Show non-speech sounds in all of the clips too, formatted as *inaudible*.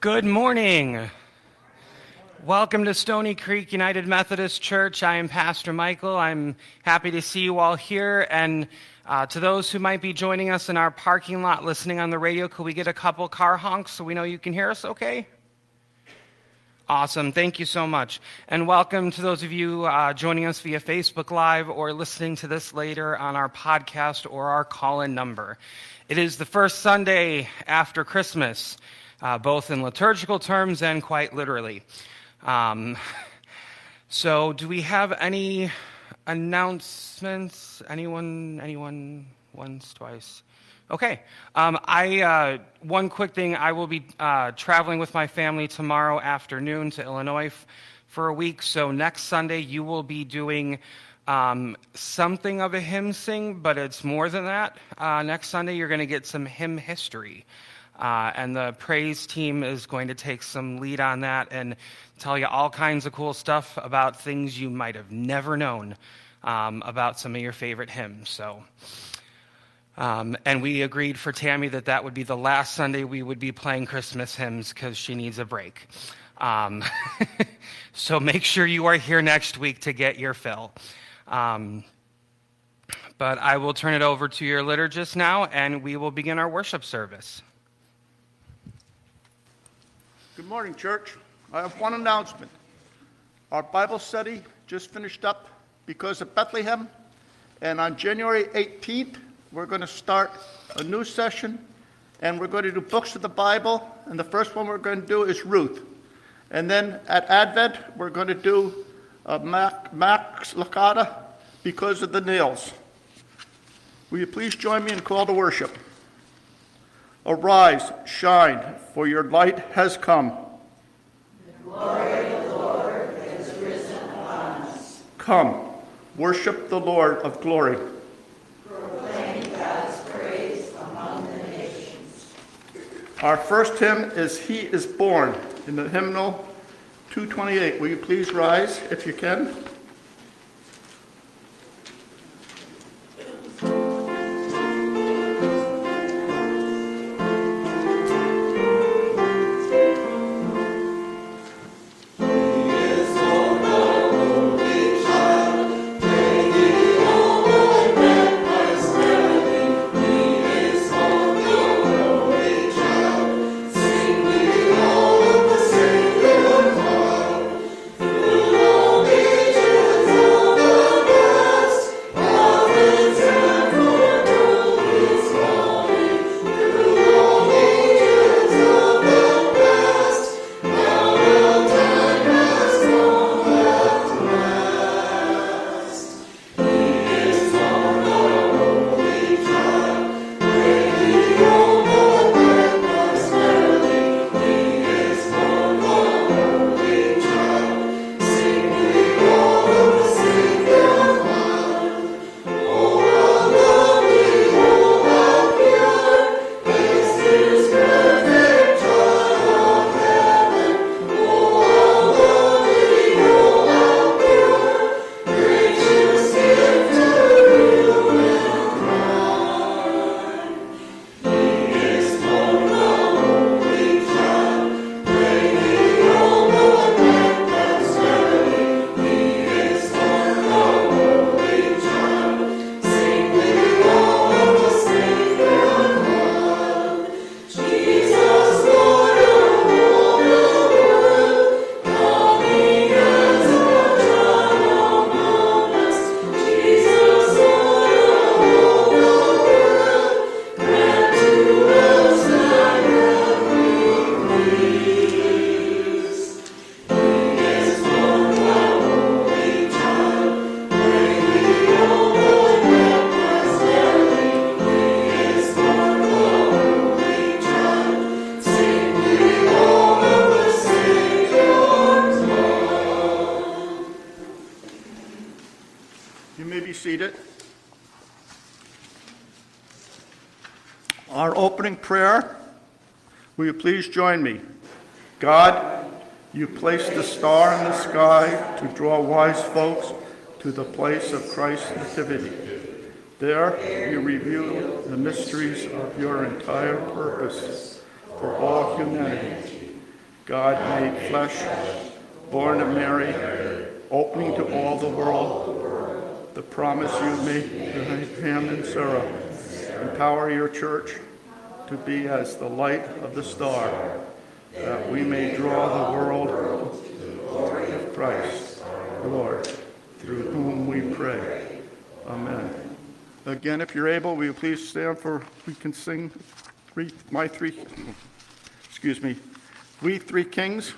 Good morning. Welcome to Stony Creek United Methodist Church. I am Pastor Michael. I'm happy to see you all here. And uh, to those who might be joining us in our parking lot listening on the radio, could we get a couple car honks so we know you can hear us okay? Awesome. Thank you so much. And welcome to those of you uh, joining us via Facebook Live or listening to this later on our podcast or our call in number. It is the first Sunday after Christmas, uh, both in liturgical terms and quite literally. Um, *laughs* so, do we have any announcements? Anyone? Anyone? Once, twice? Okay. Um, I uh, one quick thing. I will be uh, traveling with my family tomorrow afternoon to Illinois f- for a week. So next Sunday you will be doing um, something of a hymn sing, but it's more than that. Uh, next Sunday you're going to get some hymn history. Uh, and the praise team is going to take some lead on that and tell you all kinds of cool stuff about things you might have never known um, about some of your favorite hymns. So, um, and we agreed for Tammy that that would be the last Sunday we would be playing Christmas hymns because she needs a break. Um, *laughs* so make sure you are here next week to get your fill. Um, but I will turn it over to your liturgist now, and we will begin our worship service. Good morning, church. I have one announcement. Our Bible study just finished up because of Bethlehem, and on January 18th, we're going to start a new session, and we're going to do books of the Bible, and the first one we're going to do is Ruth. And then at Advent, we're going to do uh, Max Lucado because of the nails. Will you please join me in call to worship? Arise, shine, for your light has come. The glory of the Lord has risen upon us. Come, worship the Lord of glory. Proclaim God's praise among the nations. Our first hymn is He is Born in the hymnal 228. Will you please rise if you can? Please join me. God, you placed the star in the sky to draw wise folks to the place of Christ's nativity. There you reveal the mysteries of your entire purpose for all humanity. God made flesh, born of Mary, opening to all the world the promise you made to Abraham and Sarah. Empower your church to be as the light of the star, that we may draw the world to the glory of Christ, Lord, through whom we pray. Amen. Again, if you're able, will you please stand for, we can sing three, my three, excuse me, we three kings.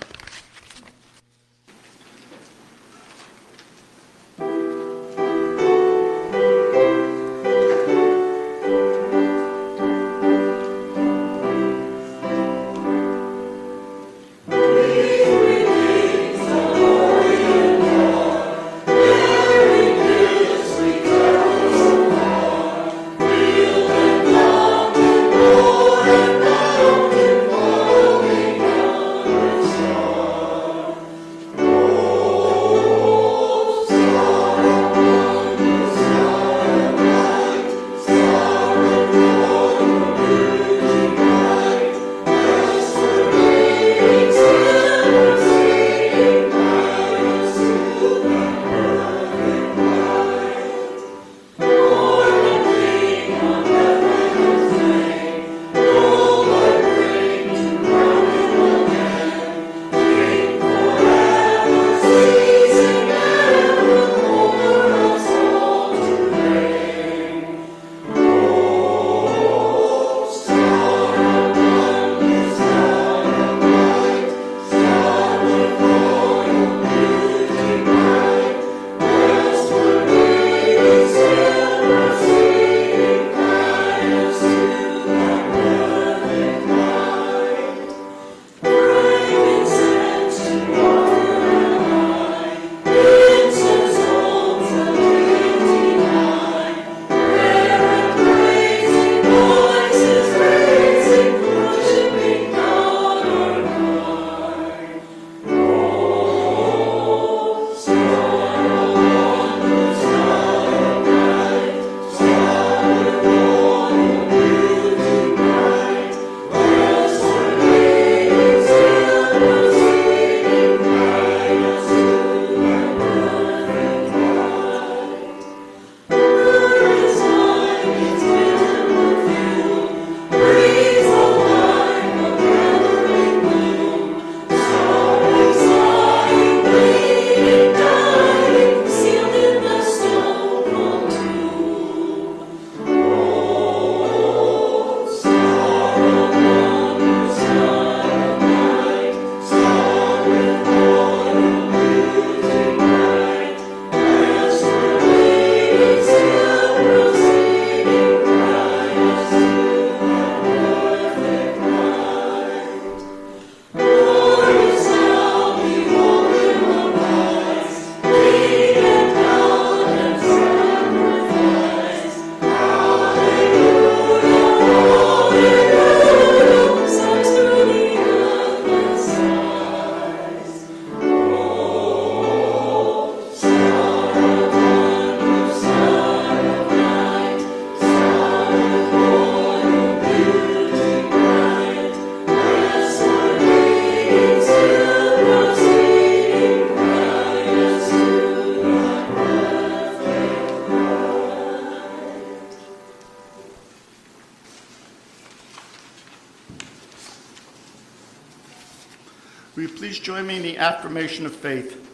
Will you please join me in the affirmation of faith?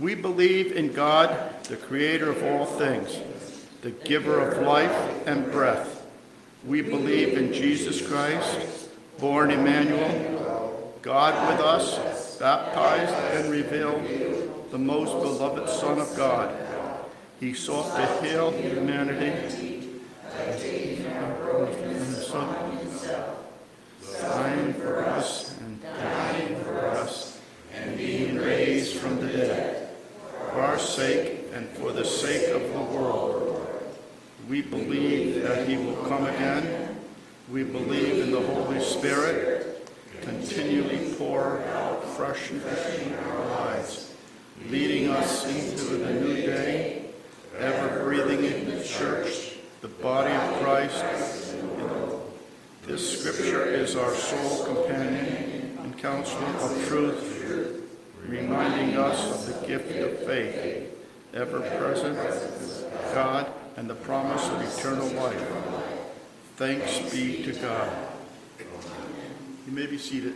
We believe in God, the creator of all things, the giver of life and breath. We believe in Jesus Christ, born Emmanuel, God with us, baptized and revealed, the most beloved Son of God. He sought to heal humanity. Dying for us and dying for us and being raised from the dead for our sake and for the sake of the world. We believe that he will come again. We believe in the Holy Spirit, continually pour out fresh in our lives, leading us into the new day, ever breathing in the church, the body of Christ. This scripture is our sole companion counsel of truth, reminding us of the gift of faith, ever present, God, and the promise of eternal life. Thanks be to God. You may be seated.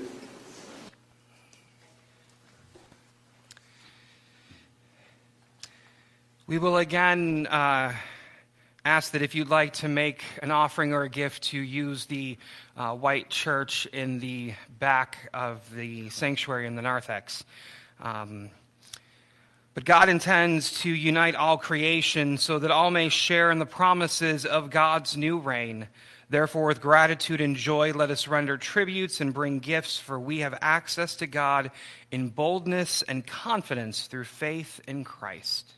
We will again uh, ask that if you'd like to make an offering or a gift to use the uh, white church in the back of the sanctuary in the narthex. Um, but God intends to unite all creation so that all may share in the promises of God's new reign. Therefore, with gratitude and joy, let us render tributes and bring gifts, for we have access to God in boldness and confidence through faith in Christ.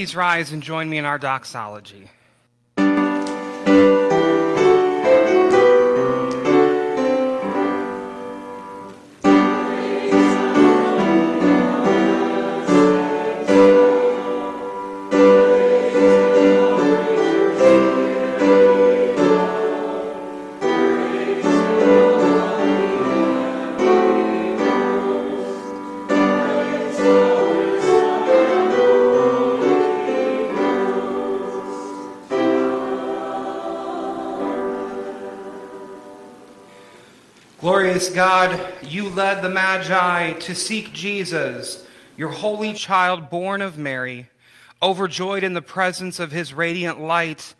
Please rise and join me in our doxology. Glorious God, you led the Magi to seek Jesus, your holy child born of Mary. Overjoyed in the presence of his radiant light,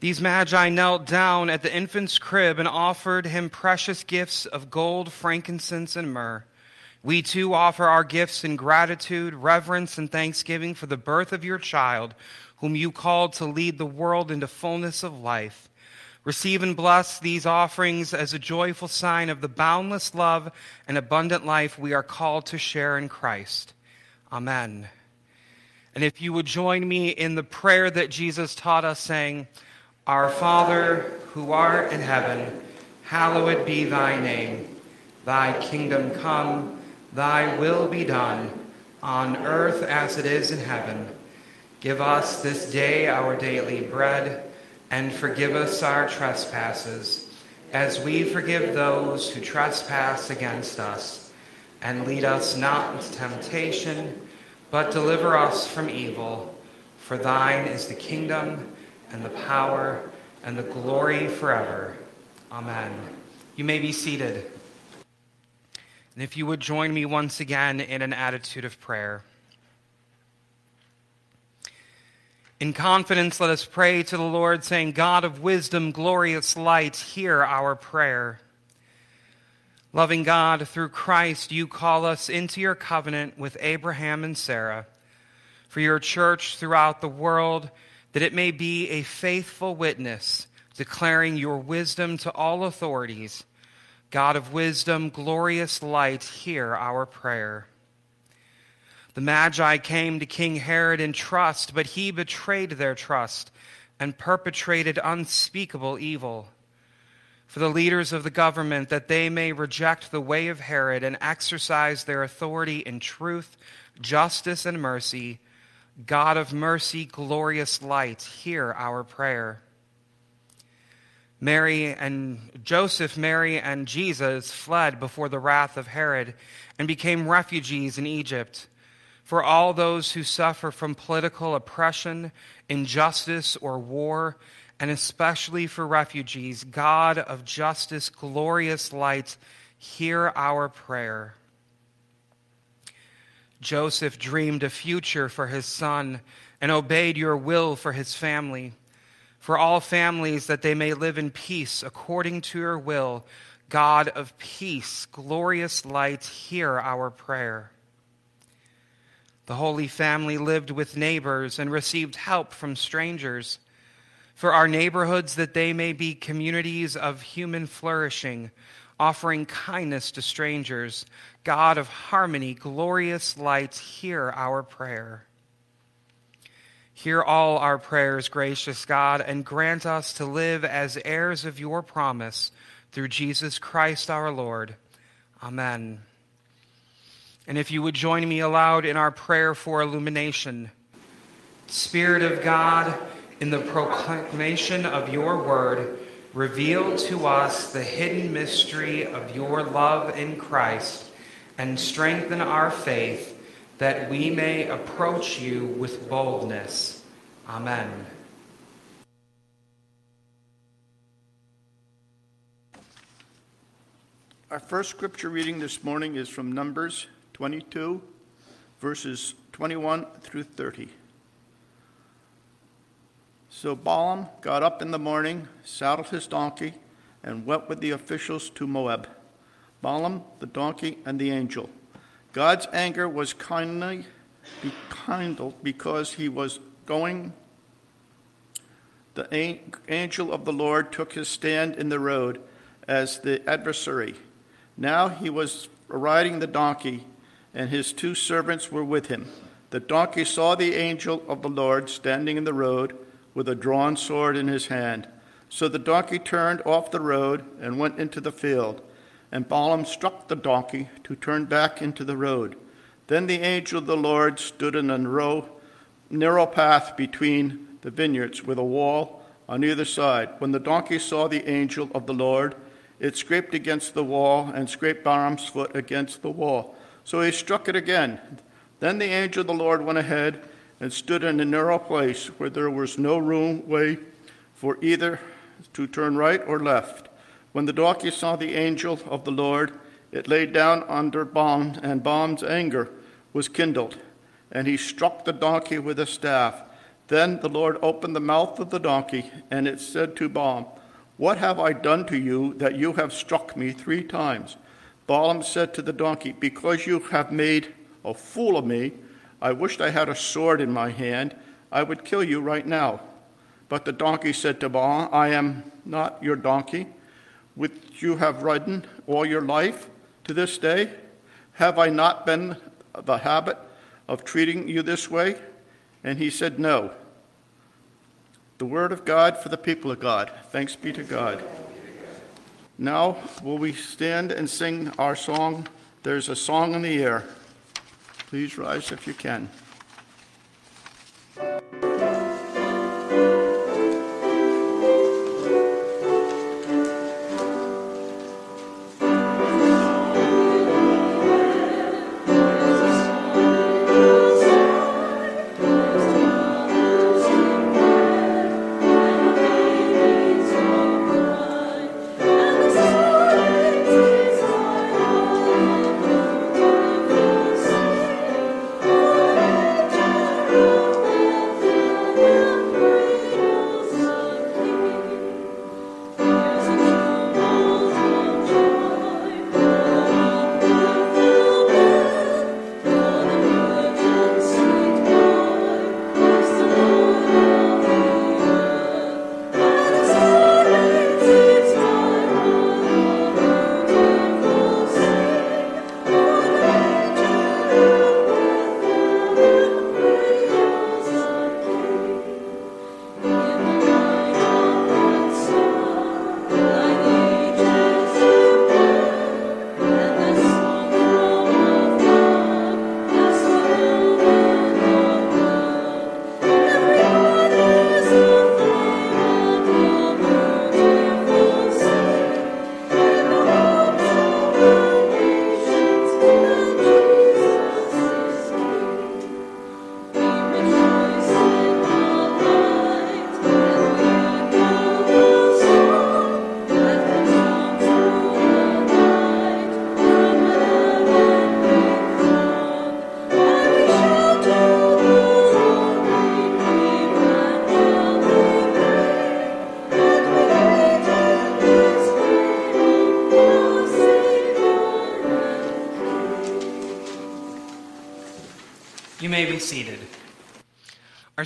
these magi knelt down at the infant's crib and offered him precious gifts of gold, frankincense, and myrrh. We too offer our gifts in gratitude, reverence, and thanksgiving for the birth of your child, whom you called to lead the world into fullness of life. Receive and bless these offerings as a joyful sign of the boundless love and abundant life we are called to share in Christ. Amen. And if you would join me in the prayer that Jesus taught us, saying, Our Father, who art in heaven, hallowed be thy name. Thy kingdom come, thy will be done, on earth as it is in heaven. Give us this day our daily bread and forgive us our trespasses, as we forgive those who trespass against us. And lead us not into temptation, but deliver us from evil. For thine is the kingdom, and the power, and the glory forever. Amen. You may be seated. And if you would join me once again in an attitude of prayer. In confidence, let us pray to the Lord, saying, God of wisdom, glorious light, hear our prayer. Loving God, through Christ, you call us into your covenant with Abraham and Sarah, for your church throughout the world, that it may be a faithful witness, declaring your wisdom to all authorities. God of wisdom, glorious light, hear our prayer. The Magi came to King Herod in trust, but he betrayed their trust and perpetrated unspeakable evil. For the leaders of the government, that they may reject the way of Herod and exercise their authority in truth, justice, and mercy, God of mercy, glorious light, hear our prayer. Mary and Joseph, Mary and Jesus fled before the wrath of Herod and became refugees in Egypt for all those who suffer from political oppression, injustice, or war, and especially for refugees, God of justice, glorious light, hear our prayer. Joseph dreamed a future for his son and obeyed your will for his family. For all families, that they may live in peace according to your will, God of peace, glorious light, hear our prayer. The Holy Family lived with neighbors and received help from strangers. For our neighborhoods, that they may be communities of human flourishing, offering kindness to strangers. God of harmony, glorious light, hear our prayer. Hear all our prayers, gracious God, and grant us to live as heirs of your promise through Jesus Christ our Lord. Amen. And if you would join me aloud in our prayer for illumination. Spirit of God, in the proclamation of your word, reveal to us the hidden mystery of your love in Christ and strengthen our faith that we may approach you with boldness. Amen. Our first scripture reading this morning is from Numbers 22, verses 21 through 30. So Balaam got up in the morning, saddled his donkey, and went with the officials to Moab. Balaam, the donkey, and the angel. God's anger was kindly kindled because he was going. The angel of the Lord took his stand in the road as the adversary. Now he was riding the donkey and his two servants were with him. The donkey saw the angel of the Lord standing in the road with a drawn sword in his hand. So the donkey turned off the road and went into the field. And Balaam struck the donkey to turn back into the road. Then the angel of the Lord stood in a narrow, narrow path between the vineyards with a wall on either side. When the donkey saw the angel of the Lord, it scraped against the wall and scraped Balaam's foot against the wall. So he struck it again. Then the angel of the Lord went ahead and stood in a narrow place where there was no room way for either to turn right or left. When the donkey saw the angel of the Lord, it lay down under Balaam, and Balaam's anger was kindled. and he struck the donkey with a staff. Then the Lord opened the mouth of the donkey, and it said to Balaam, What have I done to you that you have struck me three times? Balaam said to the donkey, Because you have made a fool of me, I wished I had a sword in my hand. I would kill you right now. But the donkey said to Balaam, I am not your donkey, which you have ridden all your life to this day. Have I not been the habit of treating you this way? And he said, No. The word of God for the people of God. Thanks be to God. Now, will we stand and sing our song? There's a song in the air. Please rise if you can.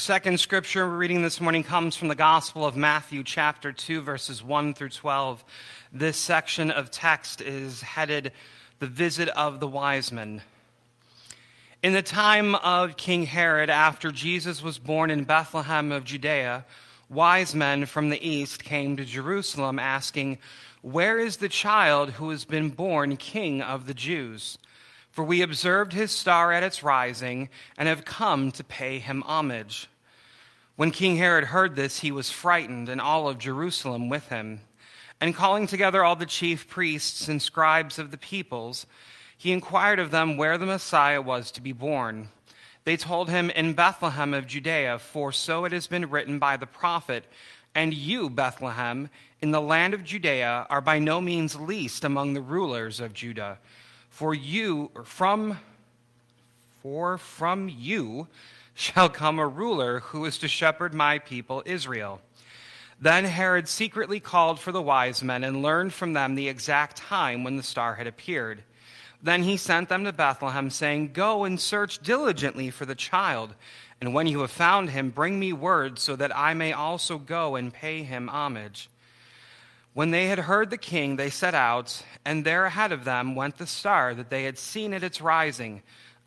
Second scripture we're reading this morning comes from the Gospel of Matthew, chapter 2, verses 1 through 12. This section of text is headed The Visit of the Wise Men. In the time of King Herod, after Jesus was born in Bethlehem of Judea, wise men from the east came to Jerusalem asking, Where is the child who has been born king of the Jews? For we observed his star at its rising and have come to pay him homage. When King Herod heard this, he was frightened, and all of Jerusalem with him. And calling together all the chief priests and scribes of the peoples, he inquired of them where the Messiah was to be born. They told him, In Bethlehem of Judea, for so it has been written by the prophet, And you, Bethlehem, in the land of Judea, are by no means least among the rulers of Judah. For you, from, for from you shall come a ruler who is to shepherd my people Israel. Then Herod secretly called for the wise men and learned from them the exact time when the star had appeared. Then he sent them to Bethlehem, saying, Go and search diligently for the child, and when you have found him, bring me word so that I may also go and pay him homage. When they had heard the king, they set out, and there ahead of them went the star that they had seen at its rising,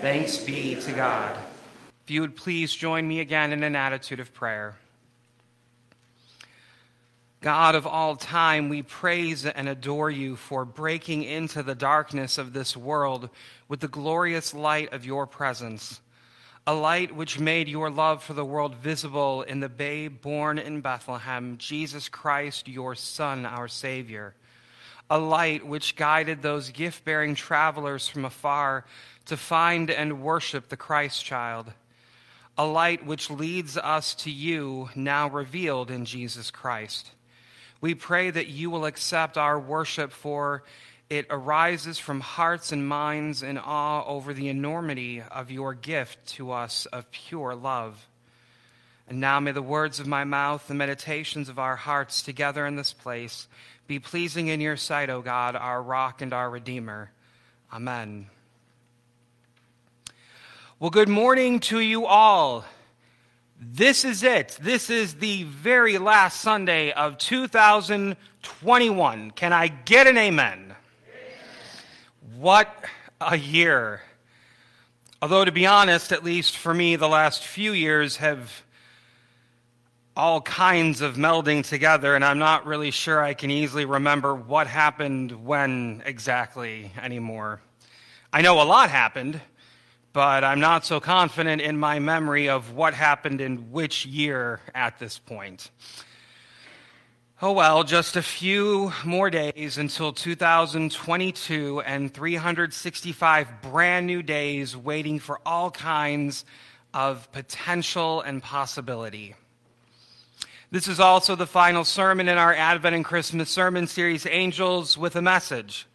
Thanks be to God. If you would please join me again in an attitude of prayer. God of all time, we praise and adore you for breaking into the darkness of this world with the glorious light of your presence. a light which made your love for the world visible in the babe born in Bethlehem, Jesus Christ, your Son, our Savior. A light which guided those gift bearing travelers from afar to find and worship the Christ child. A light which leads us to you, now revealed in Jesus Christ. We pray that you will accept our worship, for it arises from hearts and minds in awe over the enormity of your gift to us of pure love. And now may the words of my mouth, the meditations of our hearts together in this place, be pleasing in your sight, O God, our rock and our redeemer. Amen. Well, good morning to you all. This is it. This is the very last Sunday of 2021. Can I get an amen? amen? What a year. Although, to be honest, at least for me, the last few years have all kinds of melding together, and I'm not really sure I can easily remember what happened when exactly anymore. I know a lot happened but I'm not so confident in my memory of what happened in which year at this point. Oh well, just a few more days until 2022 and 365 brand new days waiting for all kinds of potential and possibility. This is also the final sermon in our Advent and Christmas sermon series, Angels with a Message.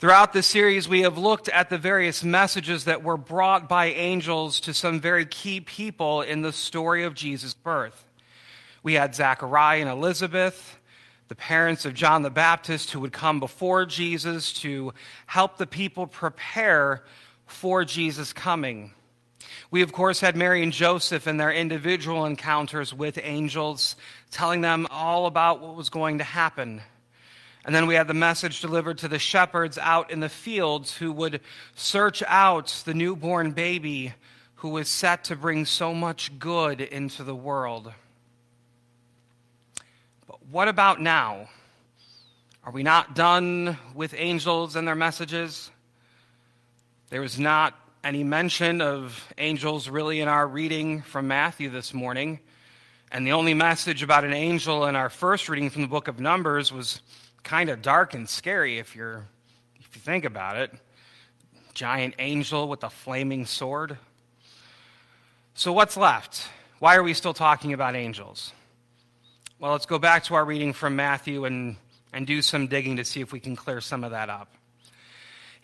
Throughout this series, we have looked at the various messages that were brought by angels to some very key people in the story of Jesus' birth. We had Zachariah and Elizabeth, the parents of John the Baptist, who would come before Jesus to help the people prepare for Jesus' coming. We, of course, had Mary and Joseph in their individual encounters with angels, telling them all about what was going to happen. And then we had the message delivered to the shepherds out in the fields who would search out the newborn baby who was set to bring so much good into the world. But what about now? Are we not done with angels and their messages? There is not any mention of angels really in our reading from Matthew this morning. And the only message about an angel in our first reading from the book of Numbers was kind of dark and scary if you're if you think about it. Giant angel with a flaming sword. So what's left? Why are we still talking about angels? Well, let's go back to our reading from Matthew and, and do some digging to see if we can clear some of that up.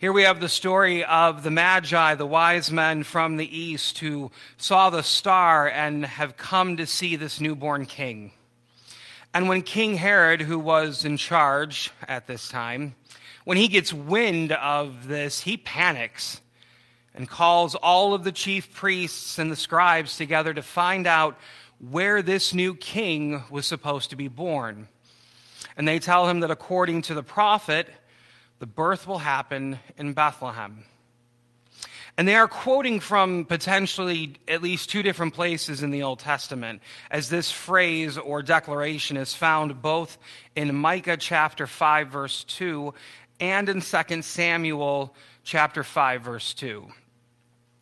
Here we have the story of the Magi, the wise men from the east who saw the star and have come to see this newborn king. And when King Herod, who was in charge at this time, when he gets wind of this, he panics and calls all of the chief priests and the scribes together to find out where this new king was supposed to be born. And they tell him that according to the prophet, the birth will happen in Bethlehem. And they are quoting from potentially at least two different places in the Old Testament, as this phrase or declaration is found both in Micah chapter 5, verse 2, and in 2 Samuel chapter 5, verse 2.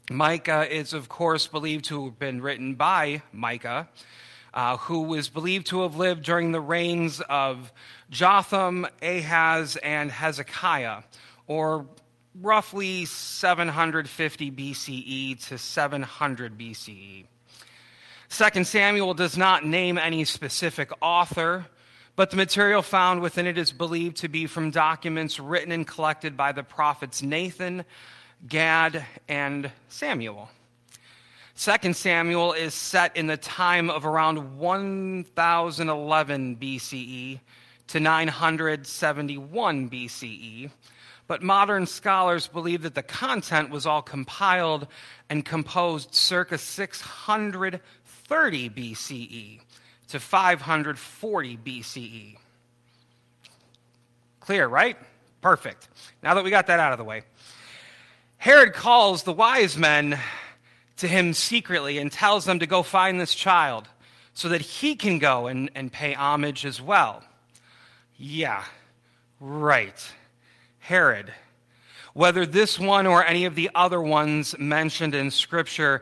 Micah is, of course, believed to have been written by Micah, uh, who is believed to have lived during the reigns of Jotham, Ahaz, and Hezekiah, or roughly 750 BCE to 700 BCE. Second Samuel does not name any specific author, but the material found within it is believed to be from documents written and collected by the prophets Nathan, Gad, and Samuel. Second Samuel is set in the time of around 1011 BCE to 971 BCE but modern scholars believe that the content was all compiled and composed circa 630 BCE to 540 BCE. Clear, right? Perfect. Now that we got that out of the way, Herod calls the wise men to him secretly and tells them to go find this child so that he can go and, and pay homage as well. Yeah, right. Herod. Whether this one or any of the other ones mentioned in Scripture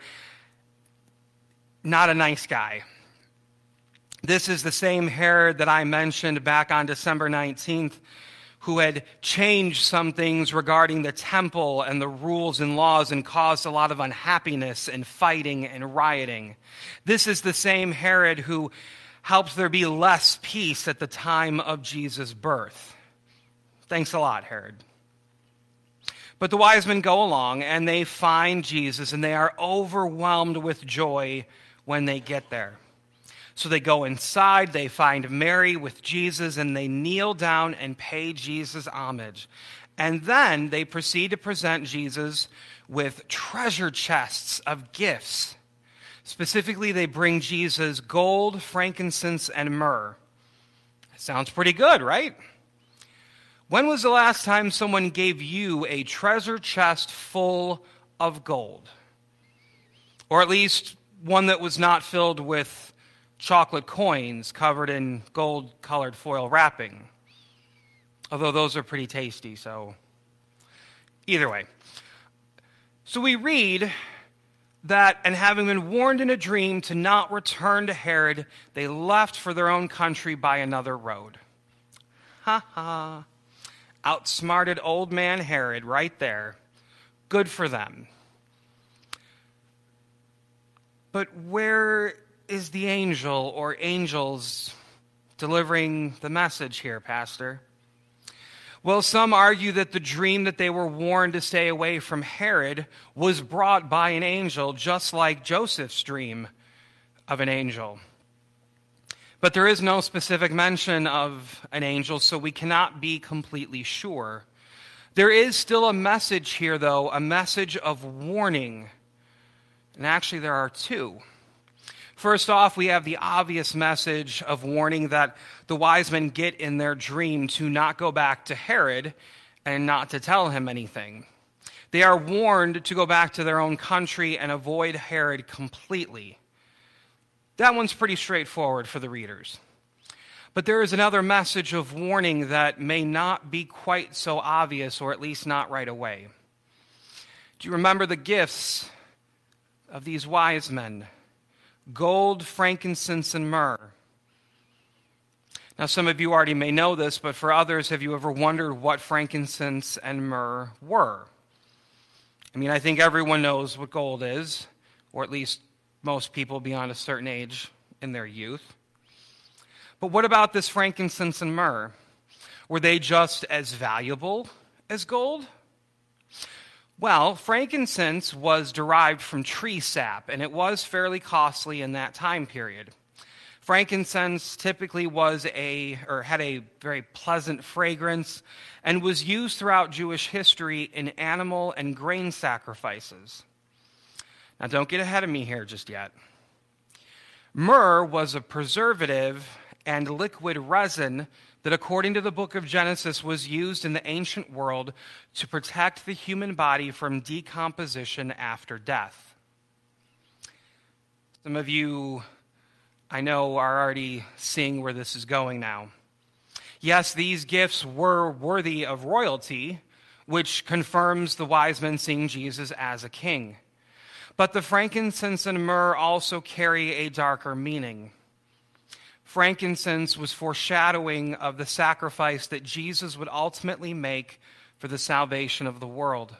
not a nice guy. This is the same Herod that I mentioned back on December 19th, who had changed some things regarding the temple and the rules and laws and caused a lot of unhappiness and fighting and rioting. This is the same Herod who helped there be less peace at the time of Jesus' birth. Thanks a lot, Herod. But the wise men go along and they find Jesus and they are overwhelmed with joy when they get there. So they go inside, they find Mary with Jesus, and they kneel down and pay Jesus homage. And then they proceed to present Jesus with treasure chests of gifts. Specifically, they bring Jesus gold, frankincense, and myrrh. Sounds pretty good, right? When was the last time someone gave you a treasure chest full of gold? Or at least one that was not filled with chocolate coins covered in gold colored foil wrapping. Although those are pretty tasty, so either way. So we read that, and having been warned in a dream to not return to Herod, they left for their own country by another road. Ha ha. Outsmarted old man Herod right there. Good for them. But where is the angel or angels delivering the message here, Pastor? Well, some argue that the dream that they were warned to stay away from Herod was brought by an angel, just like Joseph's dream of an angel. But there is no specific mention of an angel, so we cannot be completely sure. There is still a message here, though, a message of warning and actually, there are two. First off, we have the obvious message of warning that the wise men get in their dream to not go back to Herod and not to tell him anything. They are warned to go back to their own country and avoid Herod completely. That one's pretty straightforward for the readers. But there is another message of warning that may not be quite so obvious, or at least not right away. Do you remember the gifts of these wise men gold, frankincense, and myrrh. Now, some of you already may know this, but for others, have you ever wondered what frankincense and myrrh were? I mean, I think everyone knows what gold is, or at least most people beyond a certain age in their youth. But what about this frankincense and myrrh? Were they just as valuable as gold? Well, frankincense was derived from tree sap, and it was fairly costly in that time period. Frankincense typically was a, or had a very pleasant fragrance, and was used throughout Jewish history in animal and grain sacrifices. Now, don't get ahead of me here just yet. Myrrh was a preservative and liquid resin that, according to the book of Genesis, was used in the ancient world to protect the human body from decomposition after death. Some of you, I know, are already seeing where this is going now. Yes, these gifts were worthy of royalty, which confirms the wise men seeing Jesus as a king. But the frankincense and myrrh also carry a darker meaning. Frankincense was foreshadowing of the sacrifice that Jesus would ultimately make for the salvation of the world.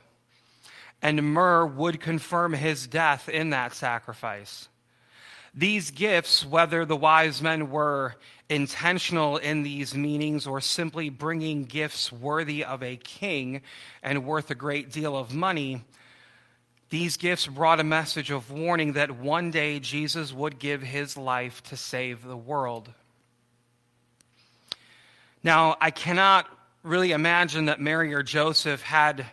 And myrrh would confirm his death in that sacrifice. These gifts, whether the wise men were intentional in these meanings or simply bringing gifts worthy of a king and worth a great deal of money, these gifts brought a message of warning that one day Jesus would give his life to save the world. Now, I cannot really imagine that Mary or Joseph had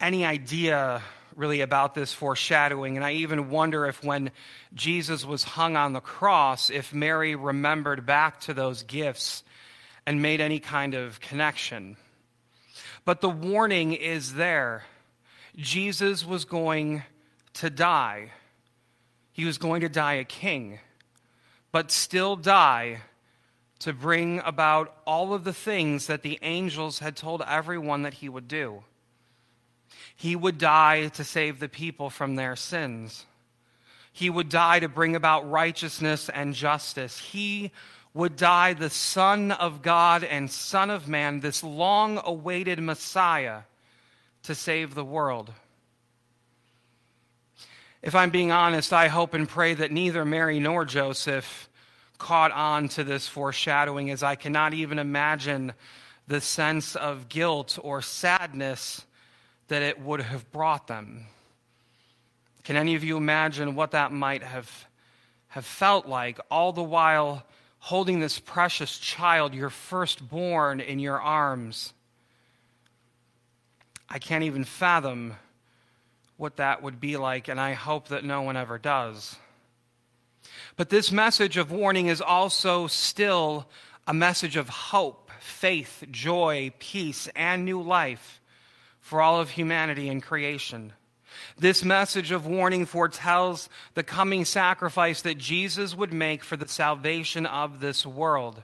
any idea really about this foreshadowing. And I even wonder if when Jesus was hung on the cross, if Mary remembered back to those gifts and made any kind of connection. But the warning is there. Jesus was going to die. He was going to die a king, but still die to bring about all of the things that the angels had told everyone that he would do. He would die to save the people from their sins. He would die to bring about righteousness and justice. He would die the Son of God and Son of Man, this long awaited Messiah to save the world. If I'm being honest, I hope and pray that neither Mary nor Joseph caught on to this foreshadowing, as I cannot even imagine the sense of guilt or sadness that it would have brought them. Can any of you imagine what that might have, have felt like, all the while holding this precious child, your firstborn, in your arms? I can't even fathom what that would be like, and I hope that no one ever does. But this message of warning is also still a message of hope, faith, joy, peace, and new life for all of humanity and creation. This message of warning foretells the coming sacrifice that Jesus would make for the salvation of this world.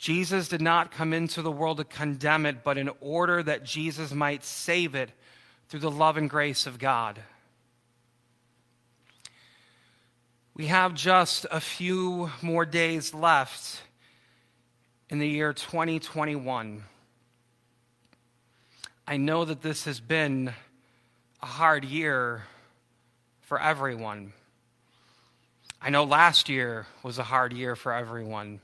Jesus did not come into the world to condemn it, but in order that Jesus might save it through the love and grace of God. We have just a few more days left in the year 2021. I know that this has been a hard year for everyone. I know last year was a hard year for everyone.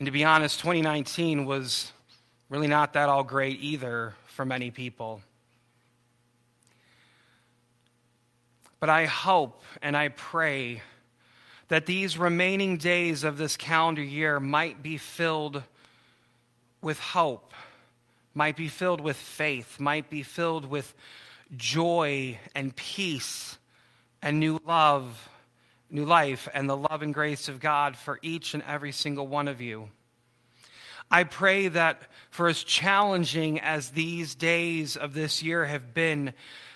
And to be honest, 2019 was really not that all great either for many people. But I hope and I pray that these remaining days of this calendar year might be filled with hope might be filled with faith, might be filled with joy and peace and new love, new life, and the love and grace of God for each and every single one of you. I pray that for as challenging as these days of this year have been,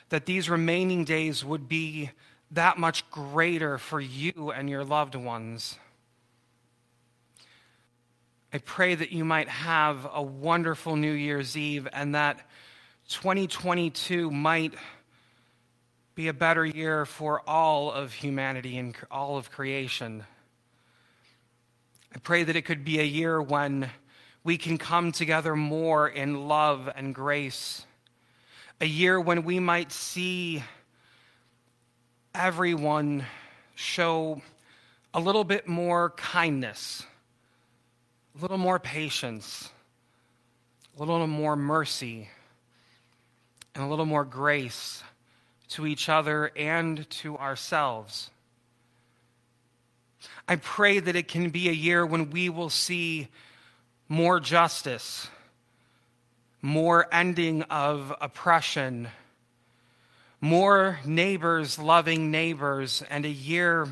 that these remaining days would be that much greater for you and your loved ones. I pray that you might have a wonderful New Year's Eve and that 2022 might be a better year for all of humanity and all of creation. I pray that it could be a year when we can come together more in love and grace. A year when we might see everyone show a little bit more kindness a little more patience, a little more mercy, and a little more grace to each other and to ourselves. I pray that it can be a year when we will see more justice, more ending of oppression, more neighbors loving neighbors, and a year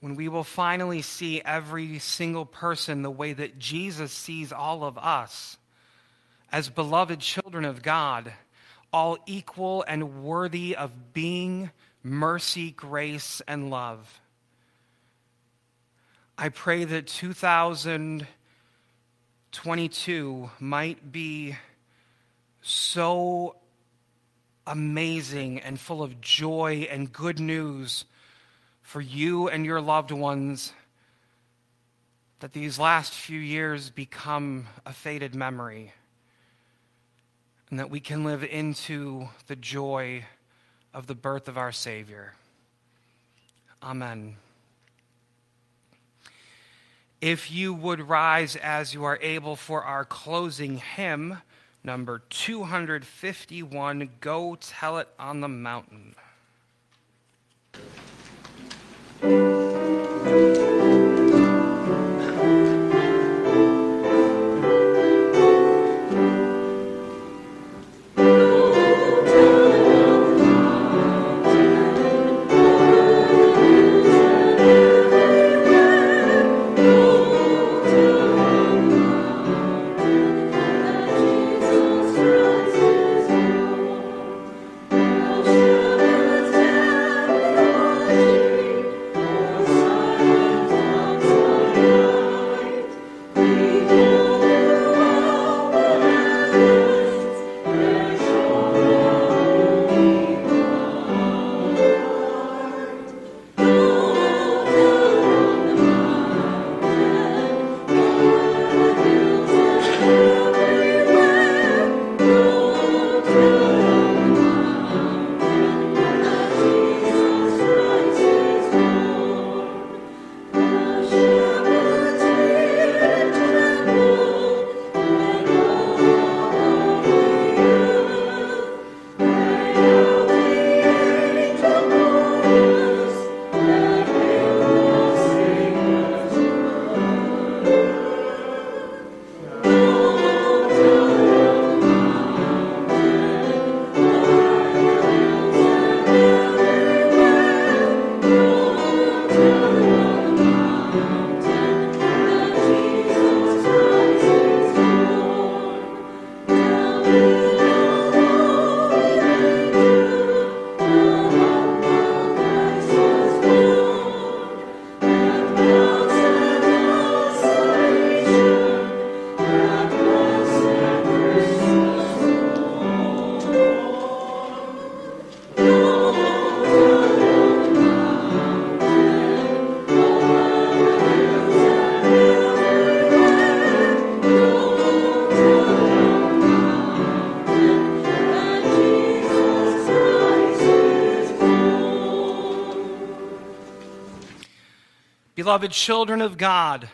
when we will finally see every single person the way that Jesus sees all of us as beloved children of God, all equal and worthy of being mercy, grace, and love. I pray that 2022 might be so amazing and full of joy and good news for you and your loved ones that these last few years become a faded memory and that we can live into the joy of the birth of our Savior. Amen. If you would rise as you are able for our closing hymn, number 251, Go Tell It on the Mountain. Beloved children of God,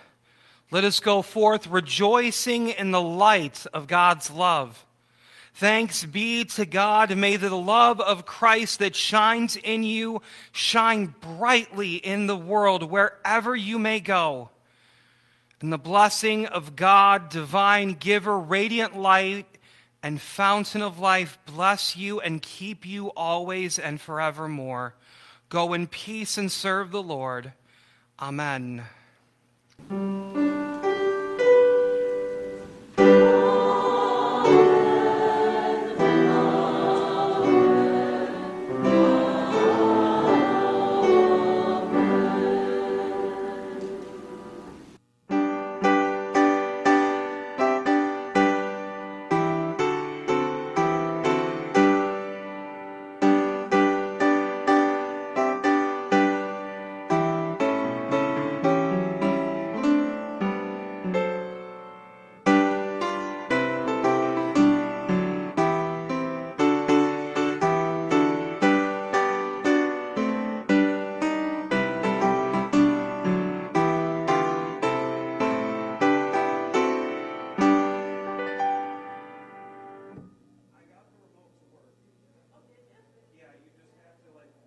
let us go forth rejoicing in the light of God's love. Thanks be to God. May the love of Christ that shines in you shine brightly in the world wherever you may go. And the blessing of God, divine giver, radiant light, and fountain of life, bless you and keep you always and forevermore. Go in peace and serve the Lord. Amen.